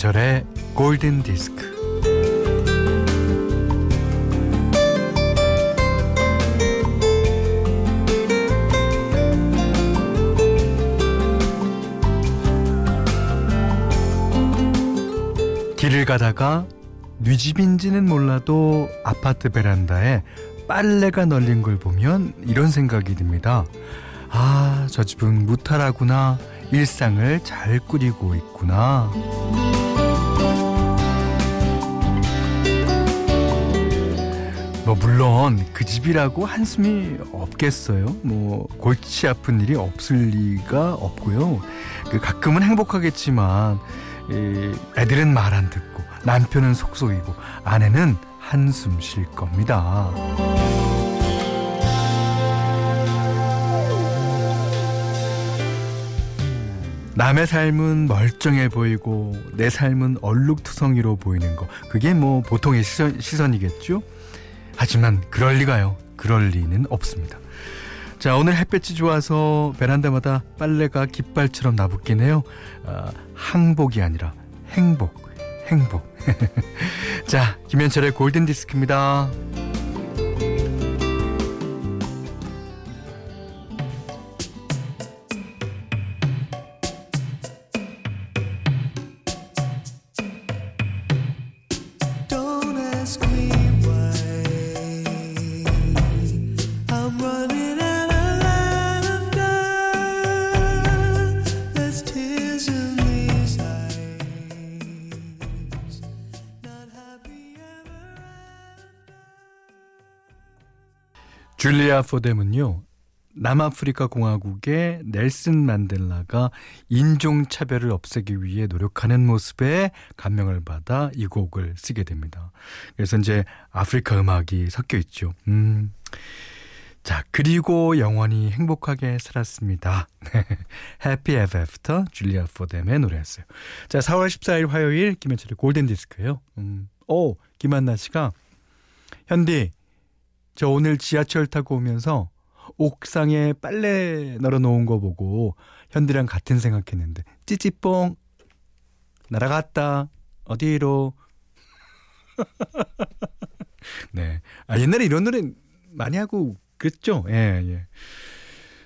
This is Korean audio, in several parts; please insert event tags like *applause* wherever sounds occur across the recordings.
김현철의 골든 디스크. 길을 가다가 뉘 집인지는 몰라도 아파트 베란다에 빨래가 널린 걸 보면 이런 생각이 듭니다. 아, 저 집은 무탈하구나. 일상을 잘 꾸리고 있구나. 뭐 물론 그 집이라고 한숨이 없겠어요. 뭐 골치 아픈 일이 없을 리가 없고요. 그 가끔은 행복하겠지만 애들은 말 안 듣고 남편은 속속이고 아내는 한숨 쉴 겁니다. 남의 삶은 멀쩡해 보이고 내 삶은 얼룩투성이로 보이는 거 그게 뭐 보통의 시선, 시선이겠죠? 하지만 그럴 리가요. 그럴 리는 없습니다. 자 오늘 햇볕이 좋아서 베란다마다 빨래가 깃발처럼 나붙긴 요 아, 항복이 아니라 행복 행복 *laughs* 자 김현철의 골든 디스크입니다. 줄리아 포뎀은요. 남아프리카 공화국의 넬슨 만델라가 인종 차별을 없애기 위해 노력하는 모습에 감명을 받아 이 곡을 쓰게 됩니다. 그래서 이제 아프리카 음악이 섞여 있죠. 음. 자, 그리고 영원히 행복하게 살았습니다. *laughs* Happy Ever After 줄리아 포뎀의 노래였어요. 자, 4월 14일 화요일 김현철의 골든 디스크예요. 음. 오, 김한나 씨가 현디 저 오늘 지하철 타고 오면서 옥상에 빨래 널어 놓은 거 보고 현디랑 같은 생각했는데 찌찌뽕 날아갔다 어디로 *laughs* 네. 아 옛날에 이런 노래 많이 하고 그랬죠. 예, 예.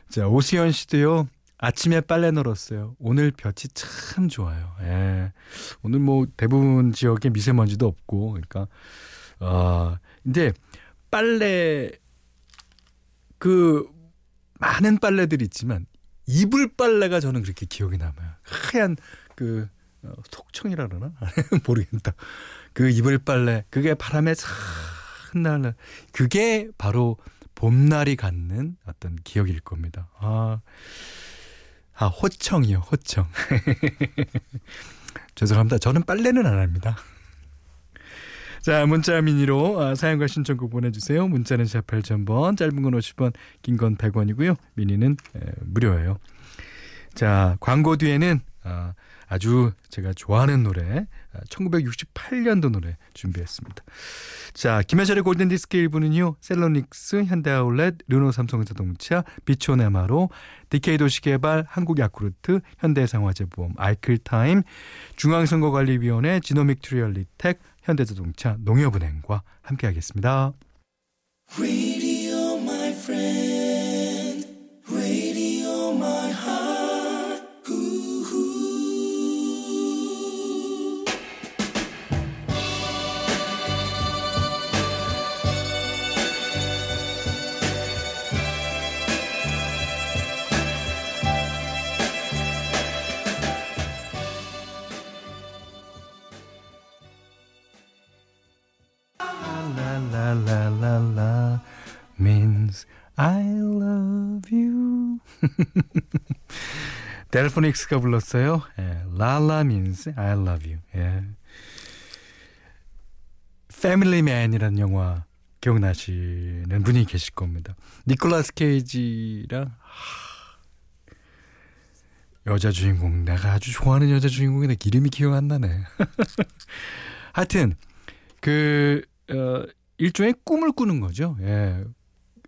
자, 오수연 씨도요. 아침에 빨래 널었어요. 오늘 볕이 참 좋아요. 예. 오늘 뭐 대부분 지역에 미세먼지도 없고 그러니까 아, 근데 빨래 그 많은 빨래들이 있지만 이불 빨래가 저는 그렇게 기억이 남아요. 하얀 그 어, 속청이라 그러나 *laughs* 모르겠다. 그 이불 빨래 그게 바람에 싹 흩날라 그게 바로 봄날이 갖는 어떤 기억일 겁니다. 아, 아 호청이요 호청. *laughs* 죄송합니다. 저는 빨래는 안 합니다. 자, 문자 미니로 아, 사연과 신청곡 보내주세요. 문자는 샵 8000번, 짧은 건 50원, 긴 건 100원이고요. 미니는 에, 무료예요. 자, 광고 뒤에는 아, 아주 제가 좋아하는 노래, 1968년도 아, 노래 준비했습니다. 자, 김현철의 골든디스크 1부는요, 셀러닉스, 현대아울렛, 르노 삼성자동차, 비촌에마로, DK 도시개발, 한국야쿠르트, 현대상화재보험, 아이클타임, 중앙선거관리위원회, 지노믹 트리얼리텍, 현대자동차, 농협은행과 함께하겠습니다. 델포닉스가 불렀어요. 예, 라라 means I love you. 예. 패밀리 맨이라는 영화 기억나시는 분이 계실 겁니다. 니콜라스 케이지랑 여자 주인공 내가 아주 좋아하는 여자 주인공인데 이름이 기억 안 나네. *laughs* 하여튼 그 어, 일종의 꿈을 꾸는 거죠. 예.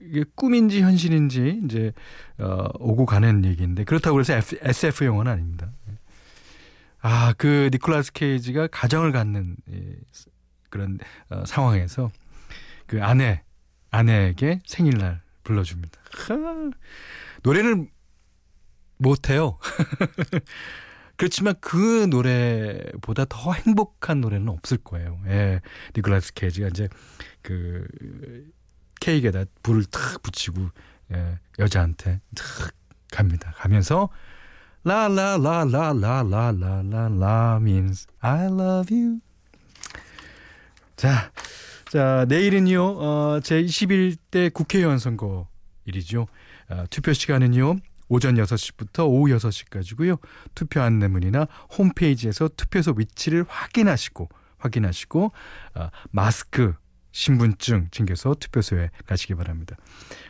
이게 꿈인지 현실인지 이제 어, 오고 가는 얘기인데 그렇다고 해서 SF 영화는 아닙니다. 아, 그 니콜라스 케이지가 가정을 갖는 이, 그런 어, 상황에서 그 아내 아내에게 생일날 불러줍니다. *laughs* 하, 노래를 못해요. *laughs* 그렇지만 그 노래보다 더 행복한 노래는 없을 거예요. 예. 니콜라스 케이지가 이제 그 케이크에다 불을 탁 붙이고 예, 여자한테 탁 갑니다. 가면서 라라라라라라라라 means I love you. 자, 자 내일은요 어, 제 21대 국회의원 선거일이죠. 어, 투표 시간은요 오전 6시부터 오후 6시까지고요. 투표 안내문이나 홈페이지에서 투표소 위치를 확인하시고 확인하시고 어, 마스크 신분증 챙겨서 투표소에 가시기 바랍니다.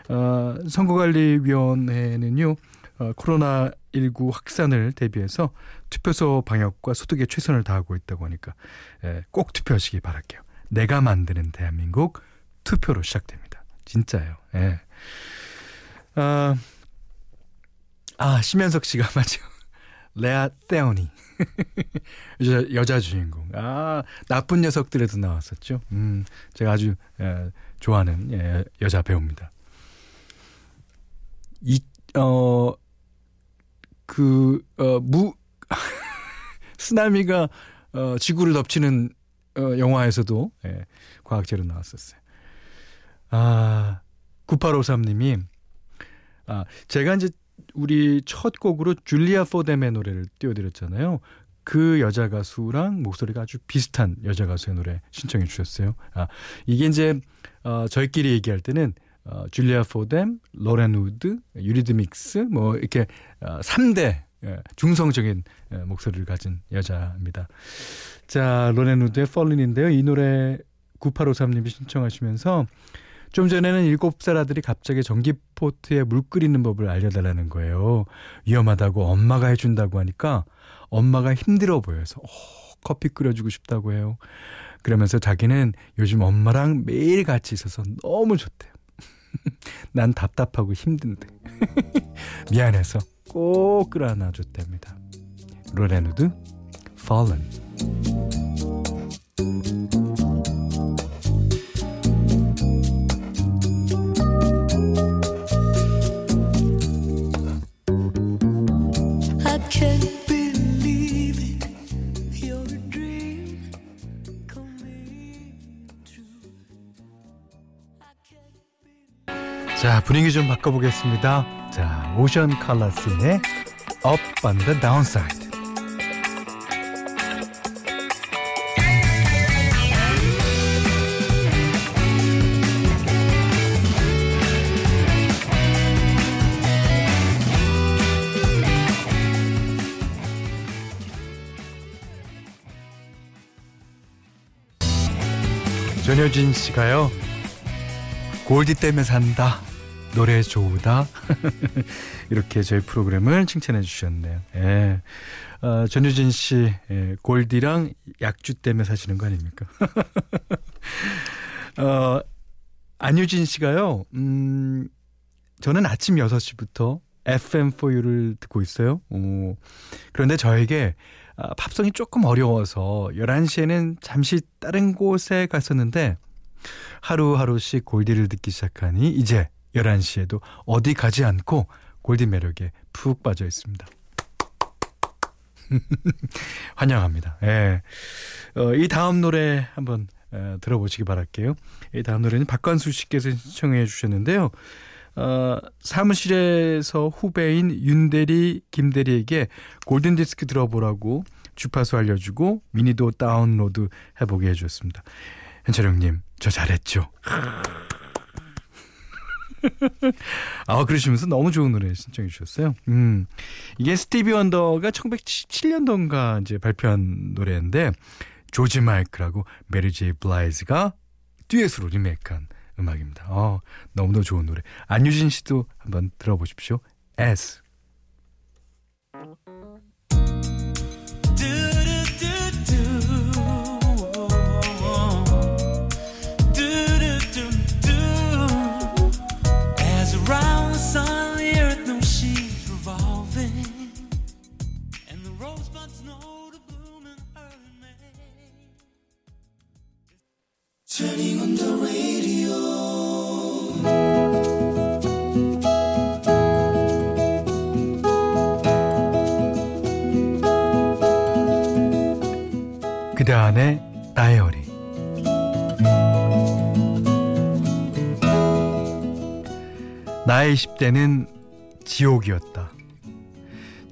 어, 선거관리위원회는요 어, 코로나19 확산을 대비해서 투표소 방역과 소득에 최선을 다하고 있다고 하니까 예, 꼭 투표하시기 바랄게요. 내가 만드는 대한민국 투표로 시작됩니다. 진짜요. 예. 아, 아 심현석 씨가 *laughs* 맞죠. 레아 테오니 *laughs* 여자, 여자 주인공. 아 나쁜 녀석들에도 나왔었죠. 음 제가 아주 예, 좋아하는 예, 여자 배우입니다. 이어 그, 어, 무, *laughs* 쓰나미가, 어, 지구를 덮치는, 어, 영화에서도, 예, 과학자로 나왔었어요. 아, 9853님이, 아, 제가 이제 우리 첫 곡으로 줄리아 포덤의 노래를 띄워드렸잖아요. 그 여자 가수랑 목소리가 아주 비슷한 여자 가수의 노래 신청해 주셨어요. 아, 이게 이제, 어, 저희끼리 얘기할 때는 어, 줄리아 포덤, 로렌 우드, 유리드믹스 뭐 이렇게 어, 3대 예, 중성적인 예, 목소리를 가진 여자입니다. 자, 로렌 우드의 Fallen인데요. 이 노래 9853님이 신청하시면서 좀 전에는 7살 아들이 갑자기 전기포트에 물 끓이는 법을 알려달라는 거예요. 위험하다고 엄마가 해준다고 하니까 엄마가 힘들어 보여서 어, 커피 끓여주고 싶다고 해요. 그러면서 자기는 요즘 엄마랑 매일 같이 있어서 너무 좋대요. *laughs* 난 답답하고 힘든데. *laughs* 미안해서 꼭 끌어안아줬답니다. 로레누드, Fallen. 분위기 좀 바꿔보겠습니다. 자, 오션 칼라스의 Up on the Downside. 전효진 씨가요. 골디 때문에 산다. 노래 좋으다. *laughs* 이렇게 저희 프로그램을 칭찬해 주셨네요. 예. 어, 전유진 씨, 예, 골디랑 약주 때문에 사시는 거 아닙니까? *laughs* 어, 안유진 씨가요, 음, 저는 아침 6시부터 FM4U를 듣고 있어요. 오, 그런데 저에게 아, 팝송이 조금 어려워서 11시에는 잠시 다른 곳에 갔었는데 하루하루씩 골디를 듣기 시작하니 이제 11시에도 어디 가지 않고 골디 매력에 푹 빠져 있습니다. *laughs* 환영합니다. 예. 어, 이 다음 노래 한번 어, 들어보시기 바랄게요. 이 다음 노래는 박관수 씨께서 신청해 주셨는데요. 어, 사무실에서 후배인 윤대리, 김대리에게 골든디스크 들어보라고 주파수 알려주고 미니도 다운로드 해보게 해주셨습니다. 현철형님, 저 잘했죠? *laughs* 아, 그러시면서 너무 좋은 노래 신청해 주셨어요. 음. 이게 스티비 원더가 1977년도인가 이제 발표한 노래인데, 조지 마이클하고 메리 제이 블라이지가 듀엣으로 리메이크한 음악입니다. 어, 너무도 좋은 노래. 안유진 씨도 한번 들어보십시오. As. 나의 20대는 지옥이었다.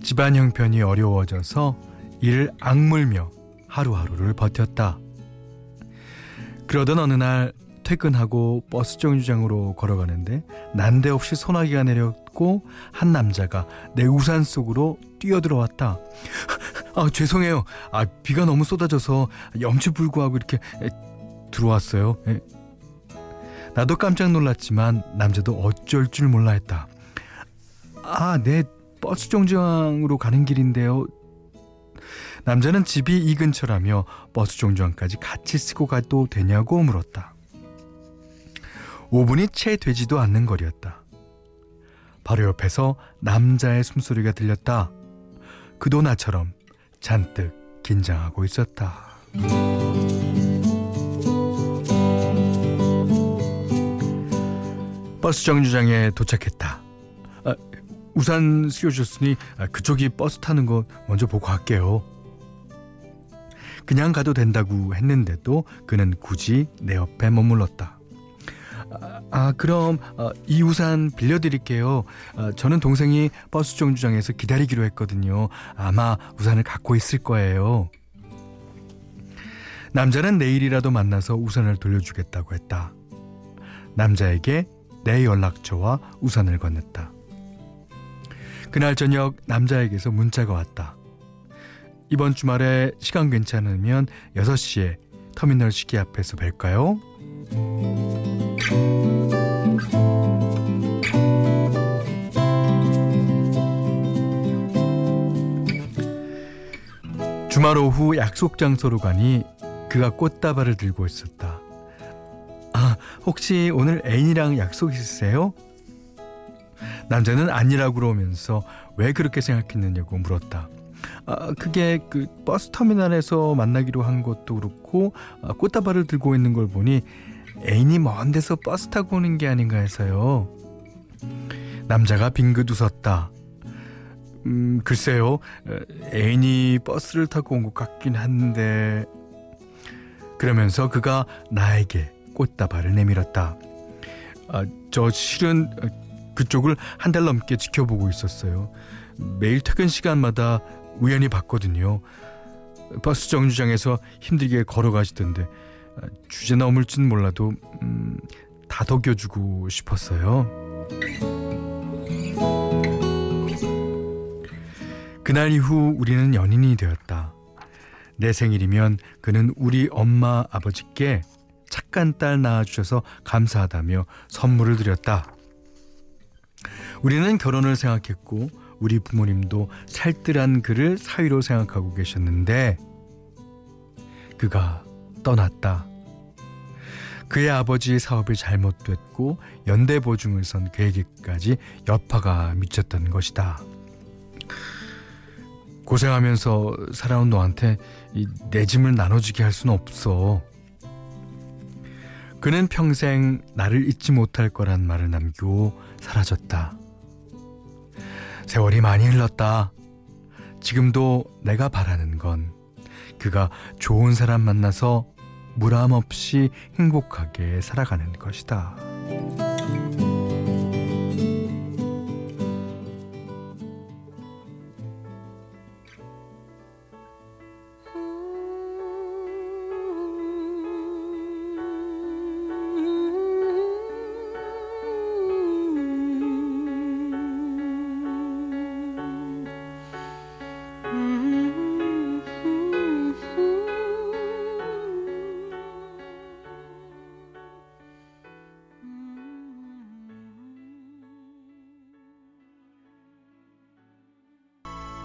집안 형편이 어려워져서 이를 악물며 하루하루를 버텼다. 그러던 어느 날 퇴근하고 버스 정류장으로 걸어가는데 난데없이 소나기가 내렸고 한 남자가 내 우산 속으로 뛰어들어왔다. 아 죄송해요. 아 비가 너무 쏟아져서 염치불구하고 이렇게 들어왔어요. 에. 나도 깜짝 놀랐지만 남자도 어쩔 줄 몰라 했다. 아, 네 버스 정류장으로 가는 길인데요. 남자는 집이 이 근처라며 버스 정류장까지 같이 쓰고 가도 되냐고 물었다. 5분이 채 되지도 않는 거리였다. 바로 옆에서 남자의 숨소리가 들렸다. 그도 나처럼 잔뜩 긴장하고 있었다. 버스 정류장에 도착했다. 아, 우산 씌워줬으니 아, 그쪽이 버스 타는 거 먼저 보고 갈게요. 그냥 가도 된다고 했는데도 그는 굳이 내 옆에 머물렀다. 아, 아 그럼 어, 이 우산 빌려드릴게요. 어, 저는 동생이 버스 정류장에서 기다리기로 했거든요. 아마 우산을 갖고 있을 거예요. 남자는 내일이라도 만나서 우산을 돌려주겠다고 했다. 남자에게 내 연락처와 우산을 건넸다. 그날 저녁 남자에게서 문자가 왔다. 이번 주말에 시간 괜찮으면 6시에 터미널 시계 앞에서 뵐까요? 주말 오후 약속 장소로 가니 그가 꽃다발을 들고 있었다. 아, 혹시 오늘 애인이랑 약속 있으세요? 남자는 아니라고 그러면서 왜 그렇게 생각했느냐고 물었다. 아, 그게 그 버스 터미널에서 만나기로 한 것도 그렇고 아, 꽃다발을 들고 있는 걸 보니 애인이 먼 데서 버스 타고 오는 게 아닌가 해서요. 남자가 빙긋 웃었다. 음, 글쎄요. 애인이 버스를 타고 온 것 같긴 한데 그러면서 그가 나에게 꽃다발을 내밀었다. 아, 저 실은 그쪽을 한 달 넘게 지켜보고 있었어요. 매일 퇴근 시간마다 우연히 봤거든요. 버스 정류장에서 힘들게 걸어가시던데 주제 넘을진 몰라도 음, 다독여주고 싶었어요. 그날 이후 우리는 연인이 되었다. 내 생일이면 그는 우리 엄마 아버지께 착한 딸 낳아주셔서 감사하다며 선물을 드렸다. 우리는 결혼을 생각했고 우리 부모님도 살뜰한 그를 사위로 생각하고 계셨는데 그가 떠났다. 그의 아버지 사업이 잘못됐고 연대 보증을 선 그에게까지 여파가 미쳤던 것이다. 고생하면서 살아온 너한테 내 짐을 나눠주게 할 수는 없어. 그는 평생 나를 잊지 못할 거란 말을 남기고 사라졌다. 세월이 많이 흘렀다. 지금도 내가 바라는 건 그가 좋은 사람 만나서 무람 없이 행복하게 살아가는 것이다.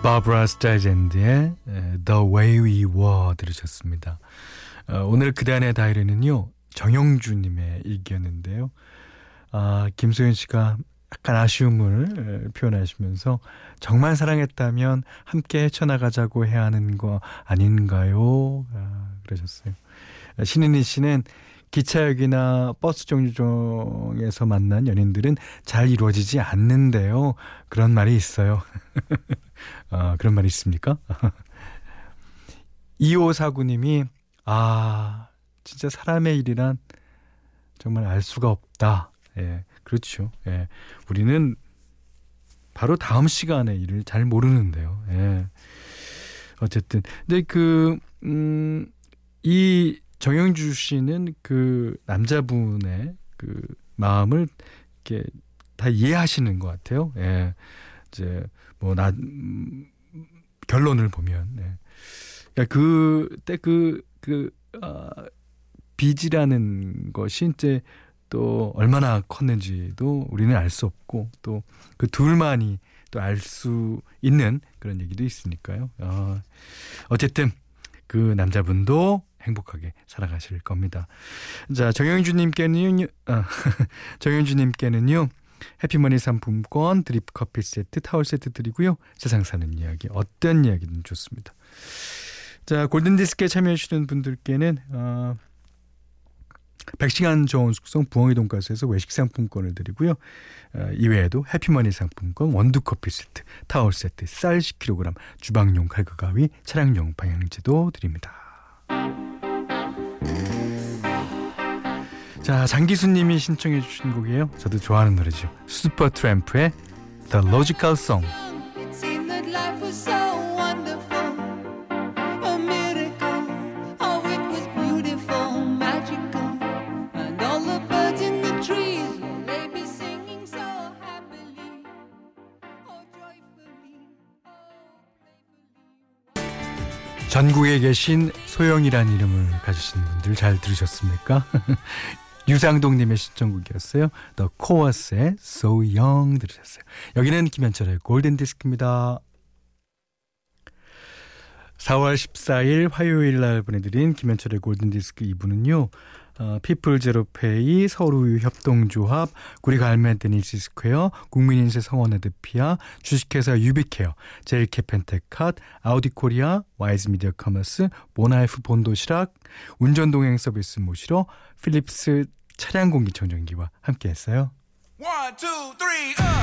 바브라 스타이젠드의 The Way We Were 들으셨습니다. 어, 오늘 그단의 다이리는요 정영주님의 일기였는데요. 아, 김소연 씨가 약간 아쉬움을 표현하시면서 정말 사랑했다면 함께 헤쳐나가자고 해야 하는 거 아닌가요? 아, 그러셨어요. 신인희 씨는 기차역이나 버스 정류장에서 만난 연인들은 잘 이루어지지 않는데요. 그런 말이 있어요. *laughs* 아, 그런 말이 있습니까? *laughs* 2549님이, 아, 진짜 사람의 일이란 정말 알 수가 없다. 예, 그렇죠. 예, 우리는 바로 다음 시간에 일을 잘 모르는데요. 예. 어쨌든, 근데 그, 음, 이 정영주 씨는 그 남자분의 그 마음을 이렇게 다 이해하시는 것 같아요. 예. 이제 뭐나 음, 결론을 보면 예. 그러니까 그때 그그 어, 빚이라는 것이 이제 또 얼마나 컸는지도 우리는 알 수 없고 또 그 둘만이 또 알 수 있는 그런 얘기도 있으니까요. 어, 어쨌든 그 남자분도 행복하게 살아가실 겁니다. 자, 정영주님께는요, 아, *laughs* 정영주님께는요, 해피머니 상품권, 드립 커피 세트, 타월 세트 드리고요. 세상 사는 이야기, 어떤 이야기든 좋습니다. 자, 골든디스크에 참여해주시는 분들께는, 어, 100시간 좋은 숙성 부엉이 돈가스에서 외식 상품권을 드리고요. 어, 이외에도 해피머니 상품권, 원두커피 세트, 타월 세트, 쌀 10kg, 주방용 칼과 가위, 차량용 방향제도 드립니다. 자, 장기수님이 신청해 주신 곡이에요. 저도 좋아하는 노래죠. 슈퍼 트램프의 The Logical Song. 전국에 계신 소영이란 이름을 가지신 분들 잘 들으셨습니까? 유상동님의 신청곡이었어요. The Corrs의 So Young 들으셨어요. 여기는 김현철의 골든 디스크입니다. 4월 14일 화요일 날 보내드린 김현철의 골든 디스크 2부는요. 어, 피플 제로페이, 서울우유 협동조합, 구리갈매 데니스 스퀘어, 국민인세 성원 에드피아, 주식회사 유비케어, 제일캐펜테캇, 아우디코리아, 와이즈미디어 커머스, 모나이프 본도시락, 운전동행 서비스 모시러 필립스 차량 공기청정기와 함께했어요. One, two, three, uh.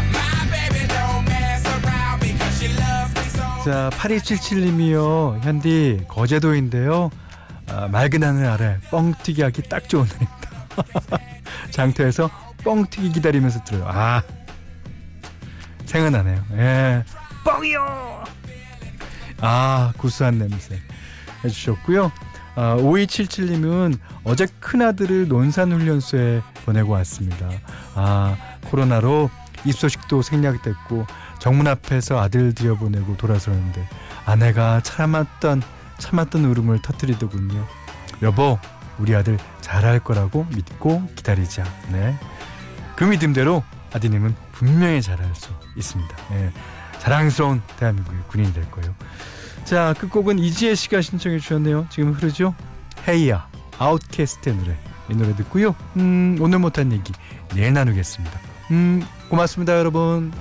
자, 8277님이요. 현디, 거제도인데요. 아, 맑은 하늘 아래 뻥튀기 하기 딱 좋은 날입니다. *laughs* 장터에서 뻥튀기 기다리면서 들어요. 아, 생각나네요. 예. 뻥이요! 아, 구수한 냄새 해주셨고요. 아, 5277님은 어제 큰아들을 논산훈련소에 보내고 왔습니다. 아, 코로나로 입소식도 생략됐고 정문 앞에서 아들 들여보내고 돌아서는데 아내가 참았던 참았던 울음을 터뜨리더군요. 여보, 우리 아들 잘할 거라고 믿고 기다리자. 네. 그 믿음대로 아드님은 분명히 잘할 수 있습니다. 네. 자랑스러운 대한민국의 군인이 될 거예요. 자, 끝곡은 이지혜 씨가 신청해 주셨네요. 지금 흐르죠? 헤이야, 아웃캐스트의 노래. 이 노래 듣고요. 음, 오늘 못한 얘기 내일 나누겠습니다. 음, 고맙습니다, 여러분.